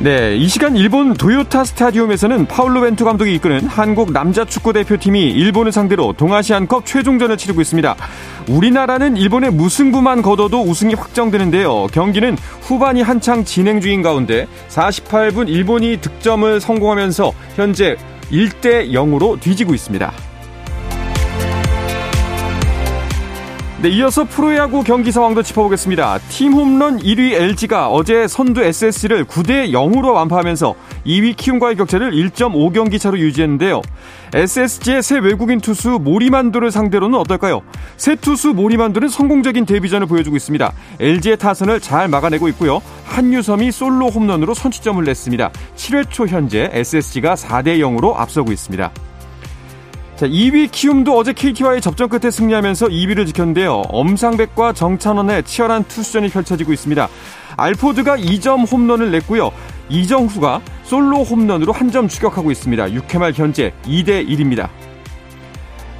네, 이 시간 일본 도요타 스타디움에서는 파울로 벤투 감독이 이끄는 한국 남자 축구 대표팀이 일본을 상대로 동아시안컵 최종전을 치르고 있습니다. 우리나라는 일본의 무승부만 거둬도 우승이 확정되는데요. 경기는 후반이 한창 진행 중인 가운데 48분 일본이 득점을 성공하면서 현재 1대 0으로 뒤지고 있습니다. 네, 이어서 프로야구 경기 상황도 짚어보겠습니다. 팀 홈런 1위 LG가 어제 선두 SS를 9대 0으로 완파하면서 2위 키움과의 격차를 1.5경기 차로 유지했는데요. SSG의 새 외국인 투수 모리만도를 상대로는 어떨까요? 새 투수 모리만도는 성공적인 데뷔전을 보여주고 있습니다. LG의 타선을 잘 막아내고 있고요. 한유섬이 솔로 홈런으로 선취점을 냈습니다. 7회 초 현재 SSG가 4대 0으로 앞서고 있습니다. 자, 2위 키움도 어제 KT와의 접전 끝에 승리하면서 2위를 지켰는데요. 엄상백과 정찬원의 치열한 투수전이 펼쳐지고 있습니다. 알포드가 2점 홈런을 냈고요. 이정후가 솔로 홈런으로 한 점 추격하고 있습니다. 6회 말 현재 2대 1입니다.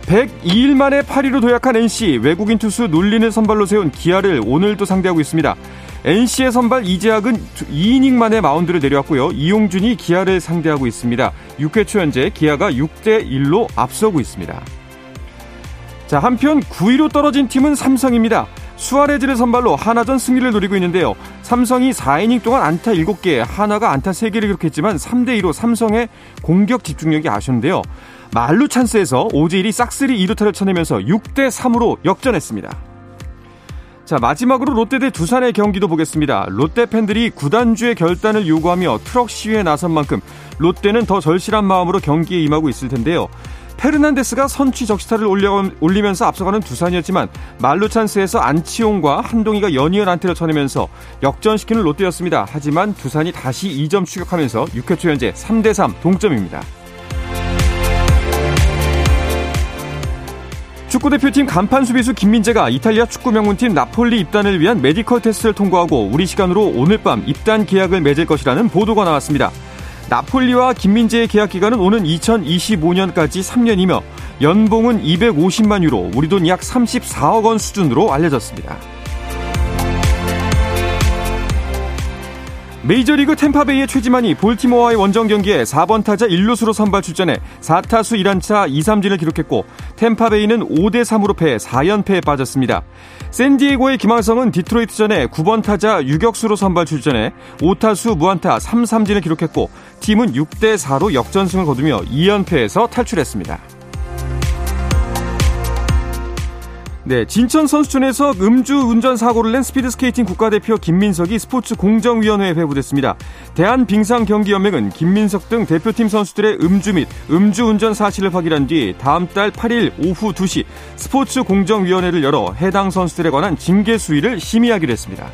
102일 만에 8위로 도약한 NC 외국인 투수 놀린을 선발로 세운 기아를 오늘도 상대하고 있습니다. NC의 선발 이재학은 2이닝 만에 마운드를 내려왔고요. 이용준이 기아를 상대하고 있습니다. 6회 초 현재 기아가 6대 1로 앞서고 있습니다. 자, 한편 9위로 떨어진 팀은 삼성입니다. 수아레즈를 선발로 한화전 승리를 노리고 있는데요. 삼성이 4이닝 동안 안타 7개, 하나가 안타 3개를 기록했지만 3대 2로 삼성의 공격 집중력이 아쉬운데요. 말루 찬스에서 오재일이 싹쓸이 2루타를 쳐내면서 6대 3으로 역전했습니다. 자, 마지막으로 롯데 대 두산의 경기도 보겠습니다. 롯데 팬들이 구단주의 결단을 요구하며 트럭 시위에 나선 만큼 롯데는 더 절실한 마음으로 경기에 임하고 있을 텐데요. 페르난데스가 선취 적시타를 올리면서 앞서가는 두산이었지만 만루 찬스에서 안치홍과 한동희가 연이은 안타를 쳐내면서 역전시키는 롯데였습니다. 하지만 두산이 다시 2점 추격하면서 6회 초 현재 3대3 동점입니다. 축구대표팀 간판 수비수 김민재가 이탈리아 축구 명문팀 나폴리 입단을 위한 메디컬 테스트를 통과하고 우리 시간으로 오늘 밤 입단 계약을 맺을 것이라는 보도가 나왔습니다. 나폴리와 김민재의 계약 기간은 오는 2025년까지 3년이며 연봉은 250만 유로, 우리 돈 약 34억 원 수준으로 알려졌습니다. 메이저리그 템파베이의 최지만이 볼티모어와의 원정 경기에 4번 타자 1루수로 선발 출전해 4타수 1안차 2삼진을 기록했고 템파베이는 5대 3으로 패해 4연패에 빠졌습니다. 샌디에고의 김하성은 디트로이트전에 9번 타자 유격수로 선발 출전해 5타수 무안타 3삼진을 기록했고 팀은 6대 4로 역전승을 거두며 2연패에서 탈출했습니다. 네, 진천 선수촌에서 음주 운전 사고를 낸 스피드 스케이팅 국가대표 김민석이 스포츠 공정위원회에 회부됐습니다. 대한빙상경기연맹은 김민석 등 대표팀 선수들의 음주 및 음주 운전 사실을 확인한 뒤 다음 달 8일 오후 2시 스포츠 공정위원회를 열어 해당 선수들에 관한 징계 수위를 심의하기로 했습니다.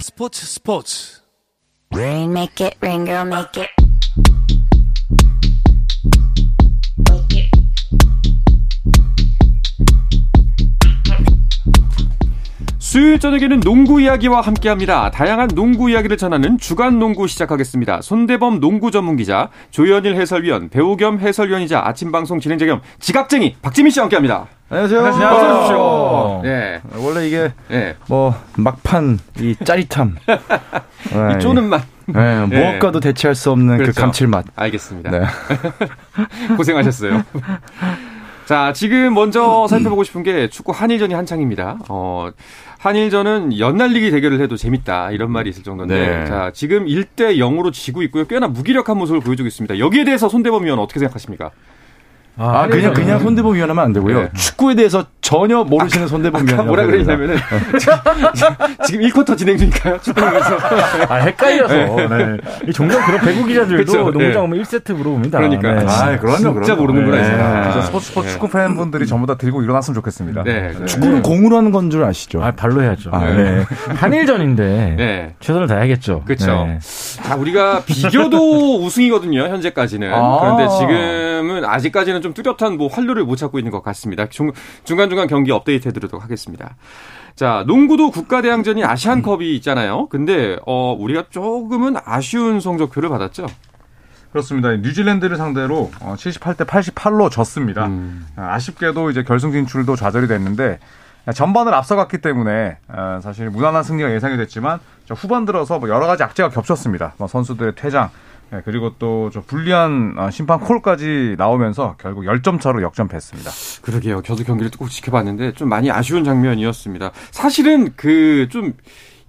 스포츠 스포츠 Rain make it rain girl make it 수요일 저녁에는 농구 이야기와 함께합니다. 다양한 농구 이야기를 전하는 주간 농구 시작하겠습니다. 손대범 농구 전문 기자, 조현일 해설위원, 배우 겸 해설위원이자 아침 방송 진행자 겸 지각쟁이 박지민 씨와 함께합니다. 안녕하세요. 안녕하세요. 오십시오. 네. 원래 이게 네. 뭐 막판 이 짜릿함, 이 쪼는 맛. 네, 네. 무엇과도 대체할 수 없는 그 그렇죠. 그 감칠맛. 알겠습니다. 네. 고생하셨어요. 자, 지금 먼저 살펴보고 싶은 게 축구 한일전이 한창입니다. 어, 한일전은 연날리기 대결을 해도 재밌다 이런 말이 있을 정도인데 네. 자 지금 1대 0으로 지고 있고요. 꽤나 무기력한 모습을 보여주고 있습니다. 여기에 대해서 손대범 위원 어떻게 생각하십니까? 아, 아 그냥 그냥 손대범 위원 하면 안 되고요. 네. 축구에 대해서 전혀 모르시는 손대범 위원. 뭐라 그러냐면은 지금 1쿼터 진행 중인가요? 축구에서 아 헷갈려서. 네. 네. 종종 그런 배구 기자들도? 농구장 오면 1세트 물어봅니다. 그러니까 네. 아, 그럼요. 진짜 모르는구나. 네. 네. 스포츠 스포츠 축구 팬분들이 전부 다 들고 일어났으면 좋겠습니다. 네. 축구는 공으로 하는 건 줄 아시죠? 아 발로 해야죠. 아, 네. 한일전인데 네. 최선을 다해야겠죠. 그렇죠. 자 우리가 비교도 우승이거든요. 현재까지는. 아~ 그런데 지금은 아직까지는 좀 뚜렷한 뭐 활로를 못 찾고 있는 것 같습니다. 중, 중간중간 경기 업데이트 해드리도록 하겠습니다. 자, 농구도 국가대항전이 아시안컵이 있잖아요. 근데, 어, 우리가 조금은 아쉬운 성적표를 받았죠. 그렇습니다. 뉴질랜드를 상대로 78대 어, 88로 졌습니다. 음. 아쉽게도 이제 결승 진출도 좌절이 됐는데 전반을 앞서갔기 때문에 어, 사실 무난한 승리가 예상이 됐지만 후반 들어서 뭐 여러 가지 악재가 겹쳤습니다. 뭐 선수들의 퇴장, 네, 그리고 또 좀 불리한 어, 심판 콜까지 나오면서 결국 10점 차로 역전패했습니다. 그러게요. 저도 경기를 꼭 지켜봤는데 좀 많이 아쉬운 장면이었습니다. 사실은 그 좀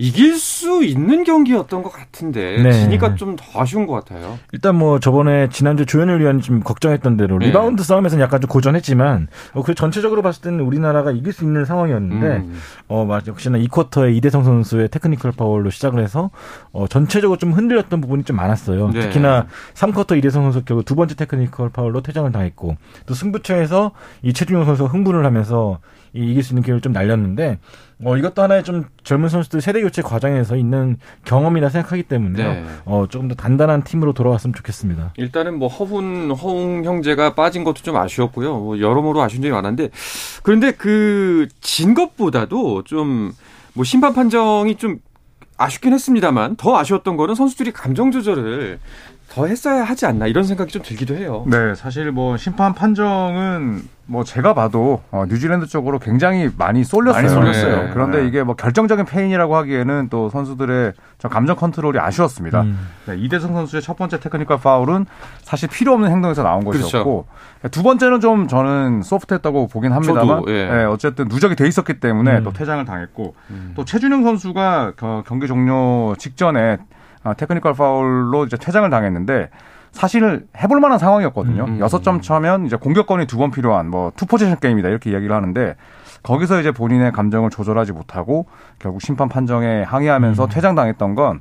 이길 수 있는 경기였던 것 같은데 네. 지니까 좀 더 아쉬운 것 같아요. 일단 뭐 저번에 지난주 조현일 위원이 좀 걱정했던 대로 네. 리바운드 싸움에서는 약간 좀 고전했지만 어, 그 전체적으로 봤을 때는 우리나라가 이길 수 있는 상황이었는데 음. 어 맞, 역시나 2쿼터에 이대성 선수의 테크니컬 파울로 시작을 해서 어, 전체적으로 좀 흔들렸던 부분이 좀 많았어요. 네. 특히나 3쿼터 이대성 선수 결국 두 번째 테크니컬 파울로 퇴장을 당했고 또 승부처에서 이 최준용 선수가 흥분을 하면서 이길 수 있는 기회를 좀 날렸는데 어, 이것도 하나의 좀 젊은 선수들 세대 교체 과정에서 있는 경험이라 생각하기 때문에 네. 어, 조금 더 단단한 팀으로 돌아왔으면 좋겠습니다. 일단은 뭐 허훈, 허웅 형제가 빠진 것도 좀 아쉬웠고요. 뭐 여러모로 아쉬운 점이 많은데 그런데 그 진 것보다도 좀 뭐 심판 판정이 좀 아쉽긴 했습니다만 더 아쉬웠던 거는 선수들이 감정 조절을 더 했어야 하지 않나 이런 생각이 좀 들기도 해요. 네, 사실 뭐 심판 판정은 뭐 제가 봐도 어, 뉴질랜드 쪽으로 굉장히 많이 쏠렸어요. 많이 쏠렸어요. 네. 그런데 네. 이게 뭐 결정적인 패인이라고 하기에는 또 선수들의 감정 컨트롤이 아쉬웠습니다. 음. 네, 이대성 선수의 첫 번째 테크니컬 파울은 사실 필요 없는 행동에서 나온 그렇죠. 것이었고 두 번째는 좀 저는 소프트했다고 보긴 합니다만 저도, 예. 네, 어쨌든 누적이 돼 있었기 때문에 음. 또 퇴장을 당했고 음. 또 최준용 선수가 경기 종료 직전에 아, 테크니컬 파울로 이제 퇴장을 당했는데 사실 해볼 만한 상황이었거든요. 음, 음, 여섯 점 차면 이제 공격권이 두 번 필요한 뭐 two possession 게임이다 이렇게 이야기를 하는데 거기서 이제 본인의 감정을 조절하지 못하고 결국 심판 판정에 항의하면서 음. 퇴장당했던 건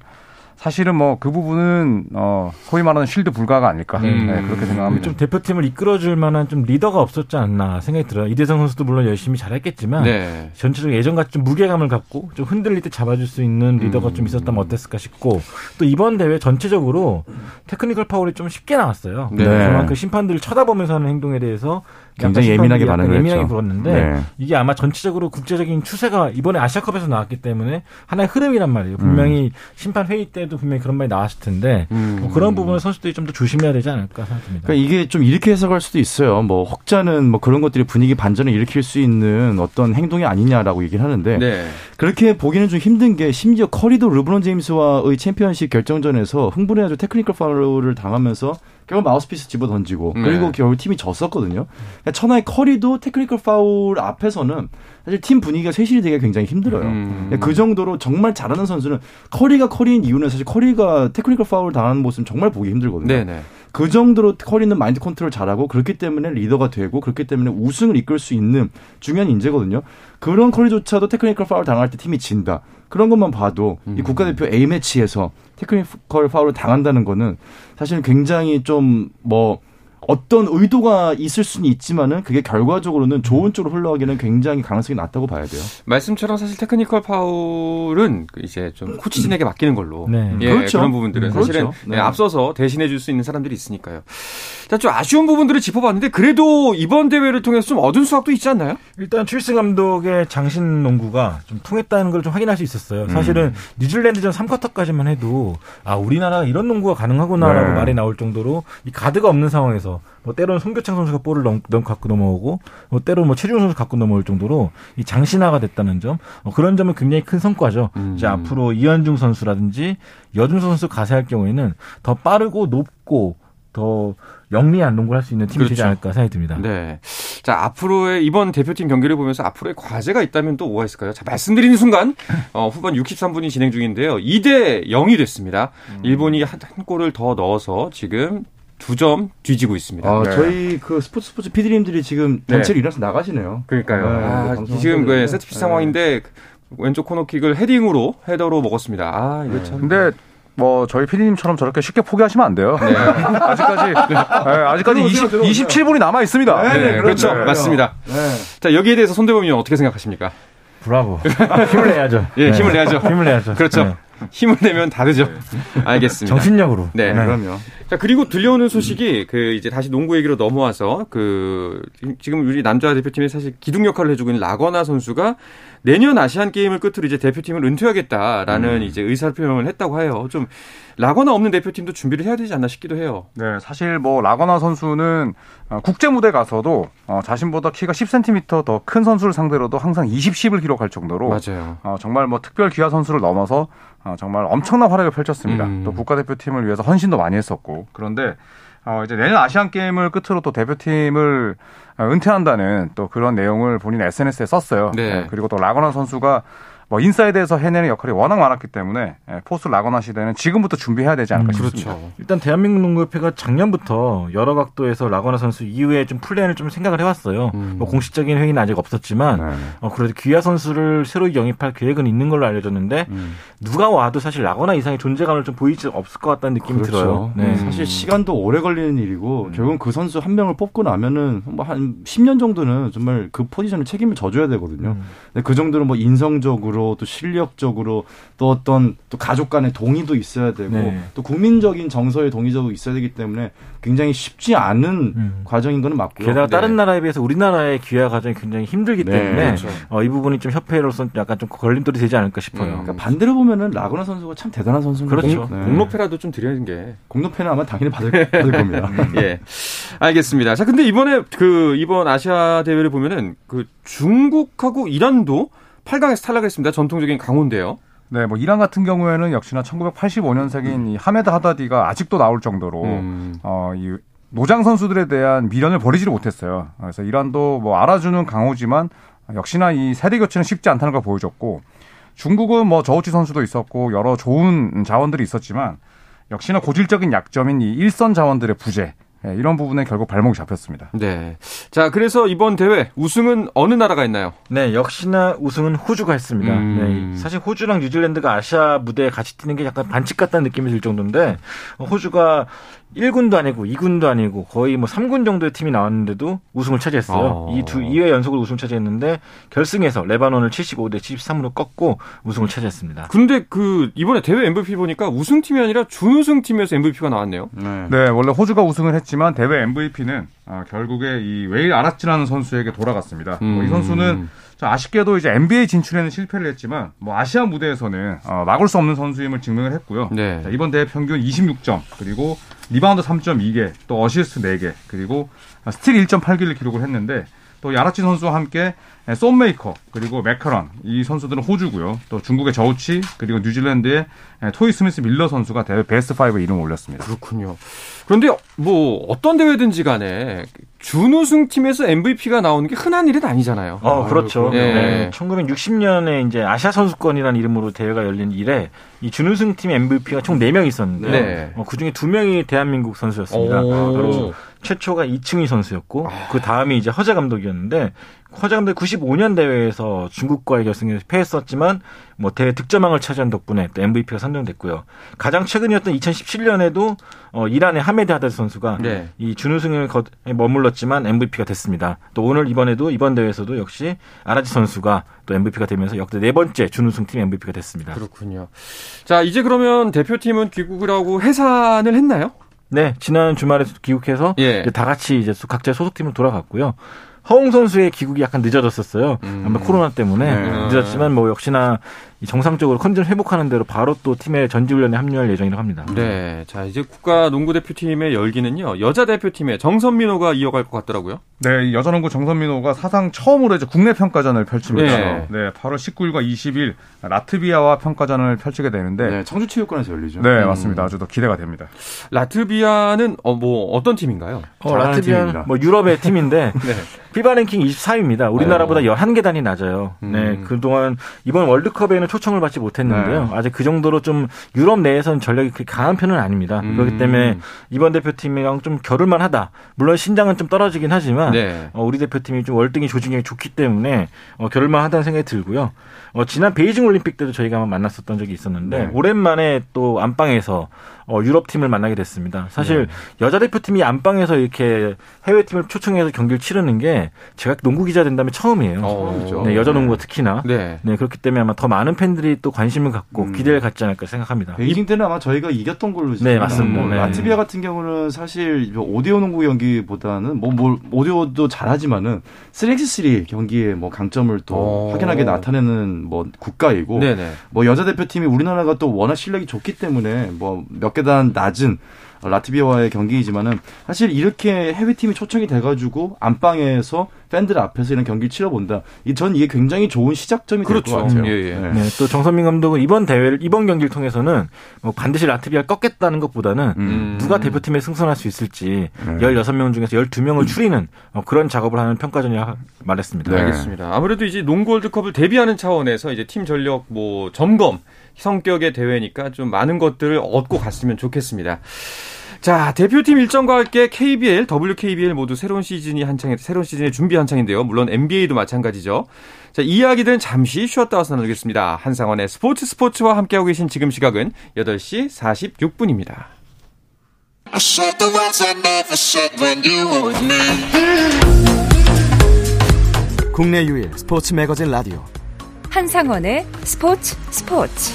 사실은 뭐 그 부분은 어 소위 말하는 shield 불가가 아닐까 음. 네, 그렇게 생각합니다. 좀 대표팀을 이끌어줄 만한 좀 리더가 없었지 않나 생각이 들어요. 이대성 선수도 물론 열심히 잘했겠지만 네. 전체적으로 예전같이 좀 무게감을 갖고 좀 흔들릴 때 잡아줄 수 있는 리더가 음. 좀 있었다면 어땠을까 싶고 또 이번 대회 전체적으로 테크니컬 파울이 좀 쉽게 나왔어요. 네. 그만큼 심판들을 쳐다보면서 하는 행동에 대해서 굉장히 예민하게 반응을 예민하게 굴었는데 네. 이게 아마 전체적으로 국제적인 추세가 이번에 아시아컵에서 나왔기 때문에 하나의 흐름이란 말이에요. 분명히 음. 심판 회의 때도 분명히 그런 말이 나왔을 텐데 음. 뭐 그런 부분을 선수들이 좀 더 조심해야 되지 않을까 생각합니다. 그러니까 이게 좀 이렇게 해석할 수도 있어요. 뭐 혹자는 뭐 그런 것들이 분위기 반전을 일으킬 수 있는 어떤 행동이 아니냐라고 얘기를 하는데 네. 그렇게 보기는 좀 힘든 게 심지어 커리도 르브론 제임스와의 챔피언십 결정전에서 흥분해가지고 테크니컬 파울을 당하면서 결국 마우스피스 집어 던지고 네. 그리고 결국 팀이 졌었거든요. 그러니까 천하의 커리도 테크니컬 파울 앞에서는 사실 팀 분위기가 쇄신이 되기가 굉장히 힘들어요. 음. 그 정도로 정말 잘하는 선수는 커리가 커리인 이유는 사실 커리가 테크니컬 파울 당하는 모습은 정말 보기 힘들거든요. 네네. 그 정도로 커리는 마인드 컨트롤 잘하고 그렇기 때문에 리더가 되고 그렇기 때문에 우승을 이끌 수 있는 중요한 인재거든요. 그런 커리조차도 테크니컬 파울 당할 때 팀이 진다. 그런 것만 봐도 음. 이 국가대표 A매치에서 테크니컬 파울을 당한다는 거는 사실은 굉장히 좀뭐 어떤 의도가 있을 수는 있지만은 그게 결과적으로는 좋은 쪽으로 흘러가기는 굉장히 가능성이 낮다고 봐야 돼요. 말씀처럼 사실 테크니컬 파울은 이제 좀 코치진에게 맡기는 걸로 네. 예, 그렇죠. 그런 부분들은 음, 사실은 그렇죠. 네. 네, 앞서서 대신해 줄 수 있는 사람들이 있으니까요. 자, 좀 아쉬운 부분들을 짚어봤는데 그래도 이번 대회를 통해서 좀 얻은 수확도 있지 않나요? 일단 출스 감독의 장신 농구가 좀 통했다는 걸 좀 확인할 수 있었어요. 사실은 음. 뉴질랜드전 3쿼터까지만 해도 아 우리나라 이런 농구가 가능하구나라고 네. 말이 나올 정도로 이 가드가 없는 상황에서 뭐 때로는 송교창 선수가 볼을 넘, 넘 갖고 넘어오고 뭐 때로는 뭐 최준 선수 갖고 넘어올 정도로 이 장신화가 됐다는 점 어, 그런 점은 굉장히 큰 성과죠. 음. 이제 앞으로 이현중 선수라든지 여준 선수 가세할 경우에는 더 빠르고 높고 더 영리한 농구를 할 수 있는 팀이 그렇죠. 되지 않을까 생각이 듭니다. 네. 자, 앞으로의 이번 대표팀 경기를 보면서 앞으로의 과제가 있다면 또 뭐가 있을까요? 자, 말씀드리는 순간 어, 후반 63분이 진행 중인데요. 2대 0이 됐습니다. 음. 일본이 한, 한 골을 더 넣어서 지금 두 점 뒤지고 있습니다. 아, 네. 저희 그 스포츠 스포츠 피디님들이 지금 전체를 네. 일어나서 나가시네요. 그러니까요. 네, 아, 지금 그 세트피스 상황인데 왼쪽 코너킥을 헤딩으로 헤더로 먹었습니다. 아, 이거 참. 근데 뭐 저희 피디님처럼 저렇게 쉽게 포기하시면 안 돼요. 네. 아직까지 네, 아직까지 20, 27분이 남아 있습니다. 네, 네, 그렇죠. 맞습니다. 네. 자 여기에 대해서 손대범님 어떻게 생각하십니까? 브라보. 힘을 내야죠. 예, 힘을 내야죠. 힘을 내야죠. 그렇죠. 힘을 내면 다르죠. 알겠습니다. 정신력으로. 네. 네. 그럼요. 자, 그리고 들려오는 소식이 그 이제 다시 농구 얘기로 넘어와서 그 지금 우리 남자 대표팀에 사실 기둥 역할을 해주고 있는 라거나 선수가 내년 아시안 게임을 끝으로 이제 대표팀을 은퇴하겠다라는 음. 이제 의사 표명을 했다고 해요. 좀 라거나 없는 대표팀도 준비를 해야 되지 않나 싶기도 해요. 네, 사실 뭐 라거나 선수는 어, 국제 무대 가서도 어, 자신보다 키가 10cm 더 큰 선수를 상대로도 항상 20, 10을 기록할 정도로 맞아요. 어, 정말 뭐 특별 기아 선수를 넘어서 어, 정말 엄청난 활약을 펼쳤습니다. 음. 또 국가대표팀을 위해서 헌신도 많이 했었고 그런데 어, 이제 내년 아시안 게임을 끝으로 또 대표팀을 은퇴한다는 또 그런 내용을 본인 SNS에 썼어요. 네. 네. 그리고 또 라건아 선수가 뭐 인사이드에서 해내는 역할이 워낙 많았기 때문에 예, post 라건아 시대는 지금부터 준비해야 되지 않을까 음, 싶습니다. 그렇죠. 일단 대한민국 농구협회가 작년부터 여러 각도에서 라건아 선수 이후에 좀 플랜을 좀 생각을 해왔어요. 음. 뭐 공식적인 회의는 아직 없었지만 네. 어, 그래도 귀화 선수를 새로 영입할 계획은 있는 걸로 알려졌는데 음. 누가 와도 사실 라건아 이상의 존재감을 좀 보일 수 없을 것 같다는 느낌이 그렇죠. 들어요. 네. 음. 사실 시간도 오래 걸리는 일이고 음. 결국은 그 선수 한 명을 뽑고 나면은 뭐한 10년 정도는 정말 그 포지션을 책임을 져줘야 되거든요. 음. 근데 그 정도로 뭐 인성적으로 적으로 또 실력적으로 또 어떤 또 가족 간의 동의도 있어야 되고 네. 또 국민적인 정서의 동의도 있어야 되기 때문에 굉장히 쉽지 않은 음. 과정인 거는 맞고요. 게다가 네. 다른 나라에 비해서 우리나라의 귀화 과정이 굉장히 힘들기 네. 때문에 그렇죠. 어, 이 부분이 좀 협회로서 약간 좀 걸림돌이 되지 않을까 싶어요. 음. 그러니까 반대로 보면은 라구나 선수가 참 대단한 선수인 그렇죠. 네. 공로패라도 좀 드리는 게 공로패는 아마 당연히 받을, 받을 겁니다. 예, 알겠습니다. 자, 근데 이번에 그 이번 아시아 대회를 보면은 그 중국하고 이란도 8강에서 탈락했습니다. 전통적인 강호인데요. 네, 뭐 이란 같은 경우에는 역시나 1985년생인 음. 이 하메드 하다디가 아직도 나올 정도로 음. 어 이 노장 선수들에 대한 미련을 버리지를 못했어요. 그래서 이란도 뭐 알아주는 강호지만 역시나 이 세대 교체는 쉽지 않다는 걸 보여줬고 중국은 뭐 저우치 선수도 있었고 여러 좋은 자원들이 있었지만 역시나 고질적인 약점인 이 일선 자원들의 부재 네, 이런 부분에 결국 발목이 잡혔습니다. 네. 자, 그래서 이번 대회 우승은 어느 나라가 있나요? 네, 역시나 우승은 호주가 했습니다. 음. 네, 사실 호주랑 뉴질랜드가 아시아 무대에 같이 뛰는 게 약간 반칙 같다는 느낌이 들 정도인데 호주가 1군도 아니고 2군도 아니고 거의 뭐 3군 정도의 팀이 나왔는데도 우승을 차지했어요. 아. 이두 2회 연속으로 우승을 차지했는데 결승에서 레바논을 75대 73으로 꺾고 우승을 차지했습니다. 근데 그 이번에 대회 MVP 보니까 우승팀이 아니라 준우승 팀에서 MVP가 나왔네요. 네. 네, 원래 호주가 우승을 했지만 대회 MVP는 아, 결국에 이 와엘 아라지라는 선수에게 돌아갔습니다. 음. 뭐 이 선수는 아쉽게도 이제 NBA 진출에는 실패를 했지만 뭐 아시아 무대에서는 어, 막을 수 없는 선수임을 증명을 했고요. 네. 자, 이번 대회 평균 26점 그리고 리바운드 3.2개 또 어시스트 4개 그리고 스틸 1.8개를 기록을 했는데 또 야라치 선수와 함께 쏨메이커 그리고 맥카런 이 선수들은 호주고요. 또 중국의 저우치 그리고 뉴질랜드의 토이 스미스 밀러 선수가 대회 베스트 5에 이름을 올렸습니다. 그렇군요. 그런데 뭐 어떤 대회든지 간에 준우승 팀에서 MVP가 나오는 게 흔한 일은 아니잖아요. 어, 그렇죠. 네. 네. 1960년에 이제 아시아 선수권이라는 이름으로 대회가 열린 이래 이 준우승 팀 MVP가 총 4명 있었는데 네. 어, 그중에 2명이 대한민국 선수였습니다. 바로 최초가 이층희 선수였고 아. 그 다음이 이제 허재 감독이었는데 허재 감독 95년 대회에서 중국과의 결승에서 패했었지만 뭐 대회 득점왕을 차지한 덕분에 또 MVP가 선정됐고요. 가장 최근이었던 2017년에도 어 이란의 하메드 하데스 선수가 네. 이 준우승을 머물렀지만 MVP가 됐습니다. 또 오늘 이번에도 이번 대회에서도 역시 아라지 선수가 또 MVP가 되면서 역대 네 번째 준우승 팀 MVP가 됐습니다. 그렇군요. 자 이제 그러면 대표팀은 귀국을 하고 해산을 했나요? 네, 지난 주말에 귀국해서 예. 다 같이 이제 각자 소속팀으로 돌아갔고요. 허웅 선수의 귀국이 약간 늦어졌었어요. 음. 아마 코로나 때문에 네. 늦었지만 뭐 역시나 정상적으로 컨디션 회복하는 대로 바로 또 팀의 전지훈련에 합류할 예정이라고 합니다. 네. 자, 이제 국가 농구 대표팀의 열기는요. 여자 대표팀의 정선민호가 이어갈 것 같더라고요. 네, 여자 농구 정선민호가 사상 처음으로 이제 국내 평가전을 펼칩니다. 네. 네 8월 19일과 20일 라트비아와 평가전을 펼치게 되는데 네, 청주 체육관에서 열리죠. 네, 음. 맞습니다. 아주 더 기대가 됩니다. 라트비아는 어, 뭐 어떤 팀인가요? 어, 라트비아는 뭐 유럽의 팀인데 네. 피바 랭킹 24위입니다. 우리나라보다 11계단이 낮아요. 음. 네, 그동안 이번 월드컵에는 초청을 받지 못했는데요. 네. 아직 그 정도로 좀 유럽 내에서는 전력이 그렇게 강한 편은 아닙니다. 음. 그렇기 때문에 이번 대표팀이랑 좀 겨룰만 하다. 물론 신장은 좀 떨어지긴 하지만 네. 어, 우리 대표팀이 좀 월등히 조직력이 좋기 때문에 어, 겨룰만 하다는 생각이 들고요. 어, 지난 베이징 올림픽 때도 저희가 만났었던 적이 있었는데 네. 오랜만에 또 안방에서 어, 유럽 팀을 만나게 됐습니다. 사실 네. 여자 대표팀이 안방에서 이렇게 해외 팀을 초청해서 경기를 치르는 게 제가 농구 기자 된다면 처음이에요. 어, 네, 여자 농구가 특히나. 네. 네. 그렇기 때문에 아마 더 많은 팬들이 또 관심을 갖고 음. 기대를 갖지 않을까 생각합니다. 베이징 때는 아마 저희가 이겼던 걸로 네 맞습니다. 뭐, 라트비아 같은 경우는 사실 오디오 농구 경기보다는 뭐, 뭐 오디오도 잘하지만은 3x3 경기에 뭐 강점을 또 오. 어. 확연하게 나타내는 뭐 국가이고 네네. 뭐 여자 대표팀이 우리나라가 또 워낙 실력이 좋기 때문에 뭐 몇 계단 낮은 라트비아와의 경기이지만은 사실 이렇게 해외 팀이 초청이 돼가지고 안방에서 팬들 앞에서 이런 경기를 치러본다. 전 이게 굉장히 좋은 시작점이 될것 그렇죠. 같아요. 예, 예. 네. 네. 또 정선민 감독은 이번 대회를 이번 경기를 통해서는 뭐 반드시 라트비아를 꺾겠다는 것보다는 음. 누가 대표팀에 승선할 수 있을지 네. 16명 중에서 12명을 추리는 어, 그런 작업을 하는 평가전이라 말했습니다. 네. 알겠습니다. 아무래도 이제 농구 월드컵을 대비하는 차원에서 이제 팀 전력 뭐 점검 성격의 대회니까 좀 많은 것들을 얻고 갔으면 좋겠습니다. 자, 대표팀 일정과 함께 KBL, WKBL 모두 새로운 시즌이 한창, 새로운 시즌의 준비 한창인데요. 물론 NBA도 마찬가지죠. 자, 이야기들은 잠시 쉬었다 와서 나누겠습니다. 한상원의 스포츠 스포츠와 함께하고 계신 지금 시각은 8시 46분입니다. 국내 유일 스포츠 매거진 라디오 한상원의 스포츠 스포츠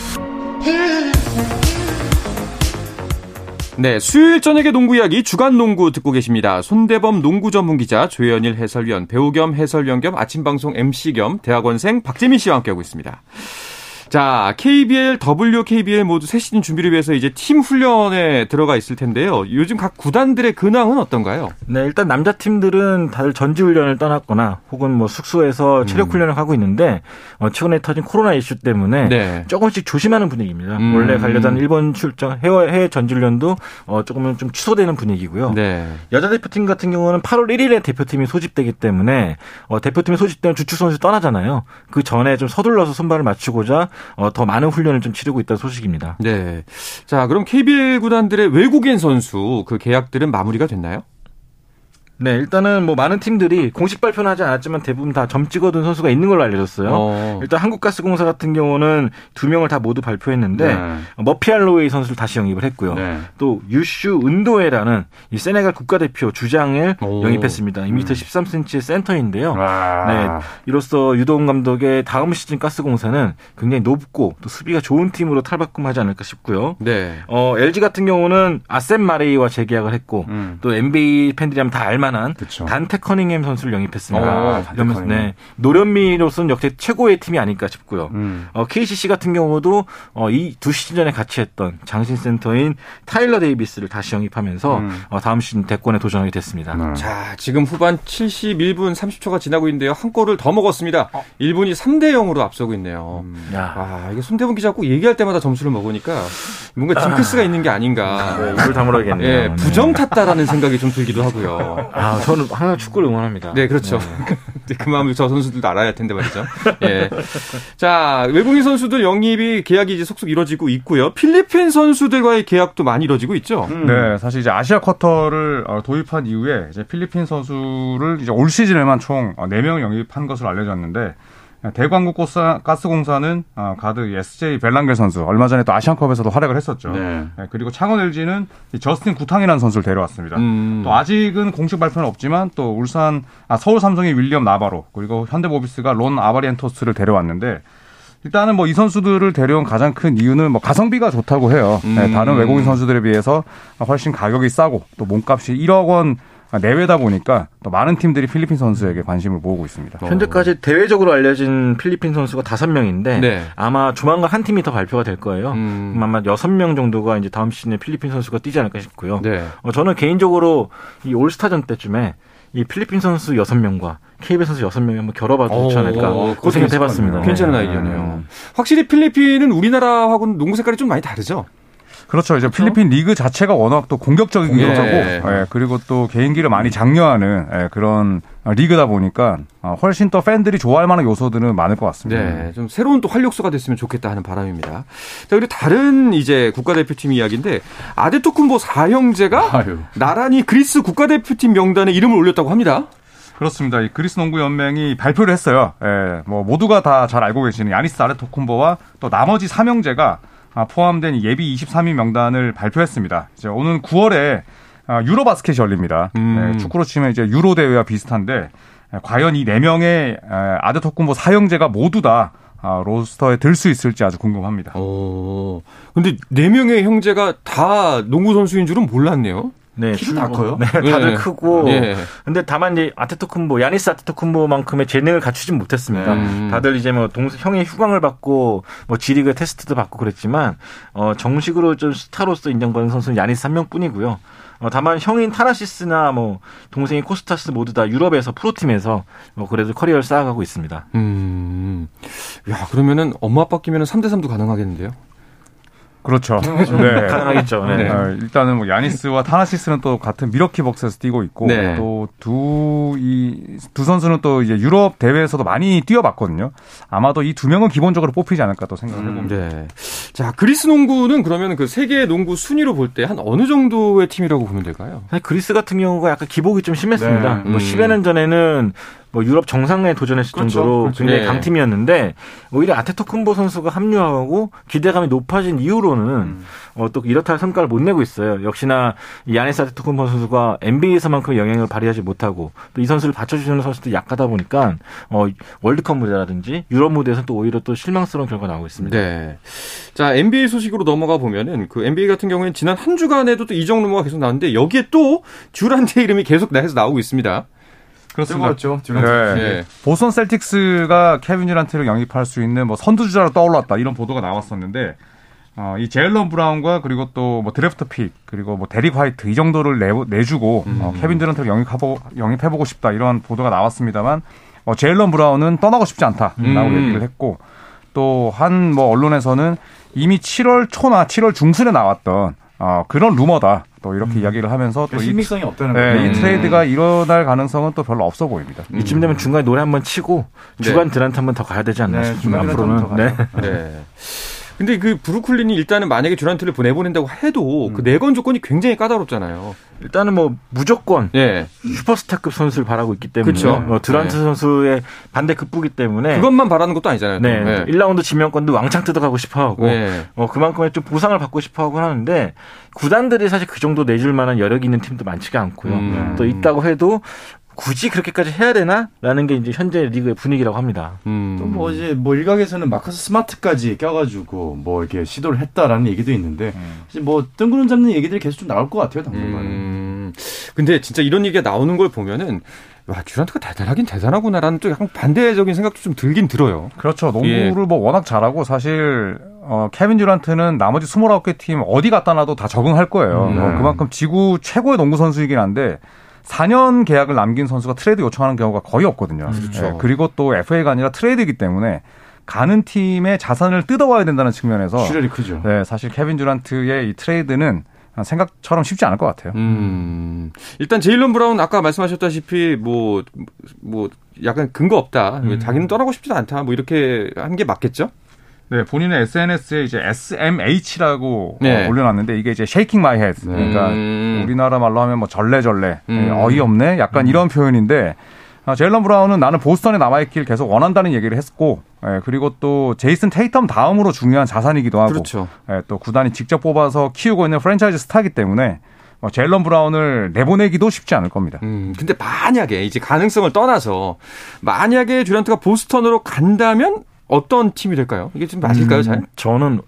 네, 수요일 저녁의 농구 이야기 주간 농구 듣고 계십니다. 손대범 농구 전문 기자, 조현일 해설위원, 배우 겸 해설위원 겸 아침 방송 MC 겸 대학원생 박재민 씨와 함께하고 있습니다. 자, KBL, WKBL 모두 새 시즌 준비를 위해서 이제 팀 훈련에 들어가 있을 텐데요. 요즘 각 구단들의 근황은 어떤가요? 네, 일단 남자 팀들은 다들 전지 훈련을 떠났거나 혹은 뭐 숙소에서 음. 체력 훈련을 하고 있는데 어, 최근에 터진 코로나 이슈 때문에 네. 조금씩 조심하는 분위기입니다. 음. 원래 가려던 일본 출장 해외, 해외 전지 훈련도 어, 조금은 좀 취소되는 분위기고요. 네. 여자 대표팀 같은 경우는 8월 1일에 대표팀이 소집되기 때문에 어, 대표팀이 소집되면 주축 선수 떠나잖아요. 그 전에 좀 서둘러서 손발을 맞추고자 어, 더 많은 훈련을 좀 치르고 있다는 소식입니다. 네. 자, 그럼 KBL 구단들의 외국인 선수 그 계약들은 마무리가 됐나요? 네, 일단은 뭐 많은 팀들이 공식 발표는 하지 않았지만 대부분 다 점 찍어둔 선수가 있는 걸로 알려졌어요. 어. 일단 한국가스공사 같은 경우는 두 명을 다 모두 발표했는데 네. 머피알로웨이 선수를 다시 영입을 했고요. 네. 또 유슈 은도에라는 이 세네갈 국가대표 주장을 오. 영입했습니다. 2m 음. 13cm의 센터인데요. 와. 네, 이로써 유도훈 감독의 다음 시즌 가스공사는 굉장히 높고 또 수비가 좋은 팀으로 탈바꿈하지 않을까 싶고요. 네. 어, LG 같은 경우는 아셈 마레이와 재계약을 했고 음. 또 NBA 팬들이 하면 다 알만 만한 그쵸. 단테 커닝햄 선수를 영입했습니다. 어, 이러면서 네, 노련미로서는 역대 최고의 팀이 아닐까 싶고요. 음. 어, KCC 같은 경우도 어, 이두 시즌 전에 같이 했던 장신 센터인 타일러 데이비스를 다시 영입하면서 음. 어, 다음 시즌 대권에 도전하게 됐습니다. 음. 자, 지금 후반 71분 30초가 지나고 있는데요. 한 골을 더 먹었습니다. 어. 일본이 3대 0으로 앞서고 있네요. 음. 야. 아, 이게 손대본 기자 꼭 얘기할 때마다 점수를 먹으니까 뭔가 징크스가 아. 있는 게 아닌가. 네, 이걸 다물어야겠네요. 예, 부정 탔다라는 생각이 좀 들기도 하고요. 아, 저는 항상 축구를 응원합니다. 네, 그렇죠. 네. 그 마음을 저 선수들도 알아야 할 텐데 말이죠. 예. 자, 외국인 선수들 영입이 계약이 이제 속속 이루어지고 있고요. 필리핀 선수들과의 계약도 많이 이루어지고 있죠. 음. 네, 사실 이제 아시아 쿼터를 어, 도입한 이후에 이제 필리핀 선수를 이제 올 시즌에만 총 4명 영입한 것으로 알려졌는데 대광국 가스공사는 어, 가드 SJ 벨랑겔 선수 얼마 전에 또 아시안컵에서도 활약을 했었죠. 네. 네, 그리고 창원 LG는 저스틴 구탕이라는 선수를 데려왔습니다. 음. 또 아직은 공식 발표는 없지만 또 울산 아, 서울 삼성의 윌리엄 나바로 그리고 현대모비스가 론 아바리엔토스를 데려왔는데 일단은 뭐 이 선수들을 데려온 가장 큰 이유는 뭐 가성비가 좋다고 해요. 네, 음. 네, 다른 외국인 선수들에 비해서 훨씬 가격이 싸고 또 몸값이 1억 원 내외다 보니까 또 많은 팀들이 필리핀 선수에게 관심을 모으고 있습니다. 현재까지 대외적으로 알려진 필리핀 선수가 다섯 명인데 네. 아마 조만간 한 팀이 더 발표가 될 거예요. 음. 아마 여섯 명 정도가 이제 다음 시즌에 필리핀 선수가 뛰지 않을까 싶고요. 네. 어, 저는 개인적으로 이 올스타전 때쯤에 이 필리핀 선수 6명과 KBS 선수 6명이 한번 결어봐도 좋지 않을까 고생을 해봤습니다. 괜찮은 아이디어네요. 음. 확실히 필리핀은 우리나라하고는 농구 색깔이 좀 많이 다르죠? 그렇죠. 이제 그렇죠? 필리핀 리그 자체가 워낙 또 공격적인 예. 거고, 예, 그리고 또 개인기를 많이 장려하는 예, 그런 리그다 보니까 어, 훨씬 더 팬들이 좋아할 만한 요소들은 많을 것 같습니다. 네, 좀 새로운 또 활력소가 됐으면 좋겠다 하는 바람입니다. 자, 그리고 다른 이제 국가대표팀 이야기인데 아데토쿤보 사형제가 아유. 나란히 그리스 국가대표팀 명단에 이름을 올렸다고 합니다. 그렇습니다. 이 그리스 농구 연맹이 발표를 했어요. 예, 뭐 모두가 다 잘 알고 계시는 야니스 아데토쿤보와 또 나머지 3형제가 아, 포함된 예비 23위 명단을 발표했습니다. 이제 오는 9월에 아, 유로 바스켓이 열립니다. 음. 네, 축구로 치면 이제 유로 대회와 비슷한데 과연 이 네 명의 아드토쿤보 사형제가 모두 다 아, 로스터에 들 수 있을지 아주 궁금합니다. 오, 근데 네 명의 형제가 다 농구 선수인 줄은 몰랐네요. 네, 키도 다 커요. 네, 다들 네. 크고. 네. 근데 다만 이제 아데토쿤보, 야니스 아데토쿤보만큼의 재능을 갖추진 못했습니다. 음. 다들 이제 뭐 동생 형의 후광을 받고 뭐 G리그 테스트도 받고 그랬지만 어 정식으로 좀 스타로서 인정받는 선수는 야니스 한 명뿐이고요. 어, 다만 형인 타나시스나 뭐 동생인 코스타스 모두 다 유럽에서 프로팀에서 뭐 그래도 커리어를 쌓아가고 있습니다. 음. 야, 그러면은 엄마 아빠 끼면은 3대 3도 가능하겠는데요? 그렇죠. 네. 가능하겠죠. 네. 네. 어, 일단은 뭐 야니스와 타나시스는 또 같은 미러키 벅스에서 뛰고 있고 네. 또두 이 두 선수는 또 이제 유럽 대회에서도 많이 뛰어봤거든요. 아마도 이 두 명은 기본적으로 뽑히지 않을까 또 생각을 해봅니다. 음, 네. 자 그리스 농구는 그러면 그 세계 농구 순위로 볼 때 한 어느 정도의 팀이라고 보면 될까요? 그리스 같은 경우가 약간 기복이 좀 심했습니다. 네. 뭐 10여 년 전에는 뭐 유럽 정상에 도전했을 그렇죠. 정도로 그렇죠. 굉장히 네. 강팀이었는데 오히려 아테토쿤보 선수가 합류하고 기대감이 높아진 이후로는 음. 어, 또 이렇다 할 성과를 못 내고 있어요. 역시나 이 야네스 아테토쿤보 선수가 NBA에서만큼 영향을 발휘하지 못하고 또 이 선수를 받쳐주는 선수도 약하다 보니까 어, 월드컵 무대라든지 유럽 무대에서 또 오히려 또 실망스러운 결과가 나오고 있습니다. 네. 자 NBA 소식으로 넘어가 보면은 그 NBA 같은 경우에는 지난 한 주간에도 또 이정 루머가 계속 나왔는데 여기에 또 듀란트 이름이 계속 나해서 나오고 있습니다. 그렇습니다. 뜨거웠죠. 네. 네. 보스턴 셀틱스가 케빈 듀란트를 영입할 수 있는 뭐 선두주자로 떠올랐다 이런 보도가 나왔었는데 어, 이 제일런 브라운과 그리고 또 뭐 드래프트 pick 그리고 뭐 데릭 화이트 이 정도를 내, 내주고 음. 어, 케빈 듀란트를 영입하고 영입해보고 싶다 이런 보도가 나왔습니다만 어, 제일런 브라운은 떠나고 싶지 않다라고 음. 얘기를 했고 또 한 뭐 언론에서는 이미 7월 초나 7월 중순에 나왔던 어, 그런 루머다. 또 이렇게 음. 이야기를 하면서 또 신빙성이 없다는 네, 거예요. 이 트레이드가 일어날 가능성은 또 별로 없어 보입니다. 음. 이쯤 되면 중간에 노래 한 번 치고 네. 주간 드란트 한 번 더 가야 되지 않나 네, 싶습니다. 앞으로는. 네. 네. 근데 그 브루클린이 일단은 만약에 듀란트를 보내보낸다고 해도 음. 그 내건 조건이 굉장히 까다롭잖아요. 일단은 뭐 무조건 네. 슈퍼스타급 선수를 바라고 있기 때문에 그렇죠. 뭐 드란트 네. 선수의 반대 급부기 때문에 그것만 바라는 것도 아니잖아요. 네. 네. 1라운드 지명권도 왕창 뜯어가고 싶어하고 네. 어, 그만큼의 좀 보상을 받고 싶어하고 하는데 구단들이 사실 그 정도 내줄 만한 여력 있는 팀도 많지가 않고요. 음. 또 있다고 해도 굳이 그렇게까지 해야 되나?라는 게 이제 현재 리그의 분위기라고 합니다. 음. 또뭐 이제 뭐 일각에서는 마커스 스마트까지 껴가지고 뭐 이렇게 시도를 했다라는 얘기도 있는데 음. 이제 뭐 뜬구름 잡는 얘기들이 계속 좀 나올 것 같아요 당분간은. 음. 근데 진짜 이런 얘기가 나오는 걸 보면은 와 듀란트가 대단하긴 대단하구나라는 또 약간 반대적인 생각도 좀 들긴 들어요. 그렇죠. 농구를 예. 뭐 워낙 잘하고 사실 어, 케빈 듀란트는 나머지 29개 팀 어디 갖다 놔도 다 적응할 거예요. 음. 뭐 그만큼 지구 최고의 농구 선수이긴 한데 4년 계약을 남긴 선수가 트레이드 요청하는 경우가 거의 없거든요. 그렇죠. 네, 그리고 또 FA가 아니라 트레이드이기 때문에 가는 팀의 자산을 뜯어와야 된다는 측면에서 출혈이 크죠. 네, 사실 케빈 듀란트의 이 트레이드는 생각처럼 쉽지 않을 것 같아요. 음. 일단 제일런 브라운 아까 말씀하셨다시피 뭐뭐 뭐 약간 근거 없다. 음. 자기는 떠나고 싶지도 않다. 뭐 이렇게 한 게 맞겠죠? 네, 본인의 SNS에 이제 SMH라고 네. 어, 올려놨는데 이게 이제 shaking my head. 그러니까 음. 우리나라 말로 하면 뭐 절레절레, 음. 네, 어이없네, 약간 음. 이런 표현인데 아, 제일런 브라운은 나는 보스턴에 남아있길 계속 원한다는 얘기를 했고, 예, 그리고 또 제이슨 테이텀 다음으로 중요한 자산이기도 하고, 그렇죠. 예, 또 구단이 직접 뽑아서 키우고 있는 프랜차이즈 스타기 때문에 뭐 제일런 브라운을 내보내기도 쉽지 않을 겁니다. 음, 근데 만약에 이제 가능성을 떠나서 만약에 듀란트가 보스턴으로 간다면 어떤 팀이 될까요? 이게 좀 맞을까요, 잘? 음, 저는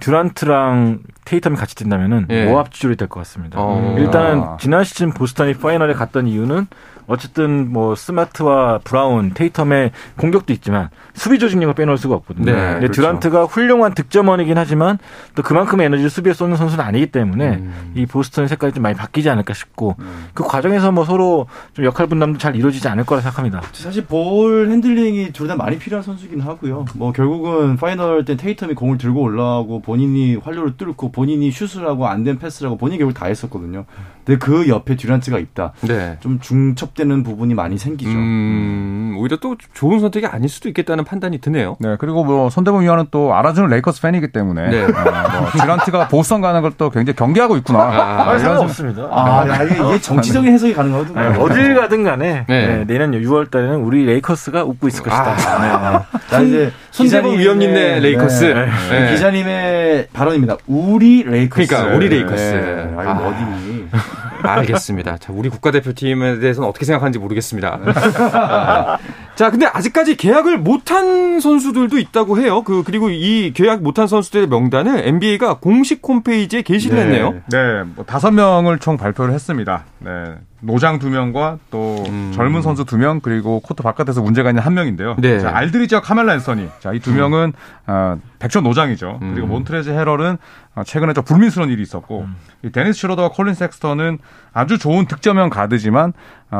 듀란트랑 테이텀이 같이 뛴다면은 예. 오합 지졸이 될 것 같습니다. 어. 일단은 지난 시즌 보스턴이 파이널에 갔던 이유는 어쨌든 뭐 스마트와 브라운, 테이텀의 공격도 있지만 수비 조직력을 빼놓을 수가 없거든요. 네, 근데 그렇죠. 듀란트가 훌륭한 득점원이긴 하지만 또 그만큼의 에너지를 수비에 쏟는 선수는 아니기 때문에 음. 이 보스턴 색깔이 좀 많이 바뀌지 않을까 싶고 음. 그 과정에서 뭐 서로 좀 역할 분담도 잘 이루어지지 않을 거라 생각합니다. 사실 볼 핸들링이 둘 다 많이 필요한 선수긴 하고요. 뭐 결국은 파이널 때 테이텀이 공을 들고 올라가고 본인이 활로를 뚫고 본인이 슛을 하고 안 되면 패스를 하고 본인이 결국 다 했었거든요. 근데 그 옆에 듀란트가 있다. 네. 좀 중첩되는 부분이 많이 생기죠. 음, 오히려 또 좋은 선택이 아닐 수도 있겠다는 판단이 드네요. 네. 그리고 뭐 손대범 위원은 또 알아주는 레이커스 팬이기 때문에 네. 어, 뭐 듀란트가 보스턴 가는 걸 또 굉장히 경계하고 있구나. 아, 아 상관없습니다. 아, 아, 이게, 이게 정치적인 해석이 가능하거든요. 네, 어딜 가든 간에 네. 네, 내년 6월 달에는 우리 레이커스가 웃고 있을 것이다. 아, 네. 자, 이제 손대범 위원님네 레이커스. 네. 네. 기자님의 발언입니다. 우리 레이커스. 그러니까 우리 레이커스. 네. 아, 아, 어디. 알겠습니다. 자, 우리 국가대표팀에 대해서는 어떻게 생각하는지 모르겠습니다. 자, 근데 아직까지 계약을 못한 선수들도 있다고 해요. 그, 그리고 이 계약 못한 선수들의 명단을 NBA가 공식 홈페이지에 게시를 네. 했네요. 네, 뭐 다섯 명을 총 발표를 했습니다. 네. 노장 두 명과 또 음. 젊은 선수 두 명 그리고 코트 바깥에서 문제가 있는 한 명인데요. 네. 자, 알드리지와 카멜로 앤서니. 자, 이 두 명은 음. 어, 백전 노장이죠. 음. 그리고 몬트레즈 해럴은 어, 최근에 좀 불민스러운 일이 있었고 음. 이 데니스 슈로더와 콜린 섹스턴은 아주 좋은 득점형 가드지만 어,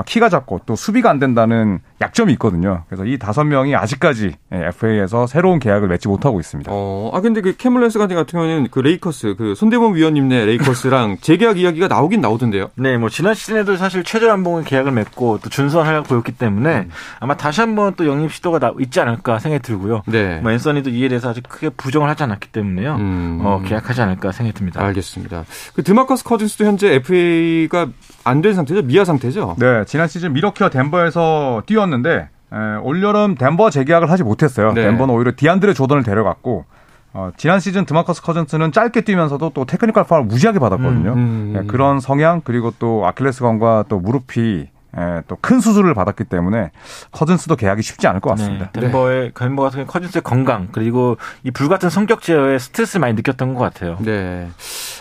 키가 작고 또 수비가 안 된다는 약점이 있거든요. 그래서 이 다섯 명이 아직까지 FA에서 새로운 계약을 맺지 못하고 있습니다. 어, 아 근데 그 카멜로 앤서니 같은 경우는 그 레이커스 그 손대범 위원님네 레이커스랑 재계약 이야기가 나오긴 나오던데요. 네, 뭐 지난 시즌에도 사실 최저 연봉의 계약을 맺고 또 준수한 활약 보였기 때문에 음. 아마 다시 한번 또 영입 시도가 나, 있지 않을까 생각이 들고요. 네. 뭐 앤서니도 이에 대해서 아직 크게 부정을 하지 않았기 때문에요. 음. 어, 계약하지 않을까 생각이 듭니다. 알겠습니다. 그 드마커스 커즌스도 현재 FA가 안 된 상태죠? 미아 상태죠? 네, 지난 시즌 밀워키와 덴버에서 뛰었는데 에, 올여름 덴버 재계약을 하지 못했어요. 네. 덴버는 오히려 디안드레 조던을 데려갔고 어, 지난 시즌 드마커스 커즌스는 짧게 뛰면서도 또 테크니컬 파울 무지하게 받았거든요. 음, 음. 네, 그런 성향 그리고 또 아킬레스건과 또 무릎이 예, 또 큰 수술을 받았기 때문에 커즌스도 계약이 쉽지 않을 것 같습니다. 네, 덴버의 덴버 같은 커즌스의 건강 그리고 이 불같은 성격 제어에 스트레스 많이 느꼈던 것 같아요. 네,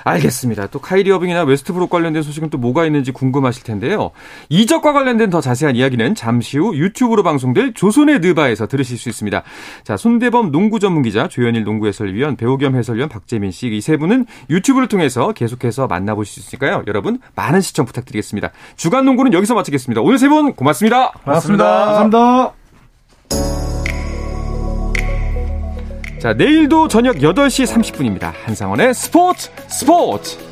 알겠습니다. 또 카이리 어빙이나 웨스트브룩 관련된 소식은 또 뭐가 있는지 궁금하실 텐데요. 이적과 관련된 더 자세한 이야기는 잠시 후 유튜브로 방송될 조선의 느바에서 들으실 수 있습니다. 자, 손대범 농구 전문 기자, 조현일 농구 해설위원, 배우 겸 해설위원 박재민 씨 이 세 분은 유튜브를 통해서 계속해서 만나보실 수 있으니까요. 여러분 많은 시청 부탁드리겠습니다. 주간 농구는 여기서 마치겠습니다. 마치겠습니다. 오늘 세 분 고맙습니다. 고맙습니다. 감사합니다. 자, 내일도 저녁 8시 30분입니다. 한상원의 스포츠 스포츠!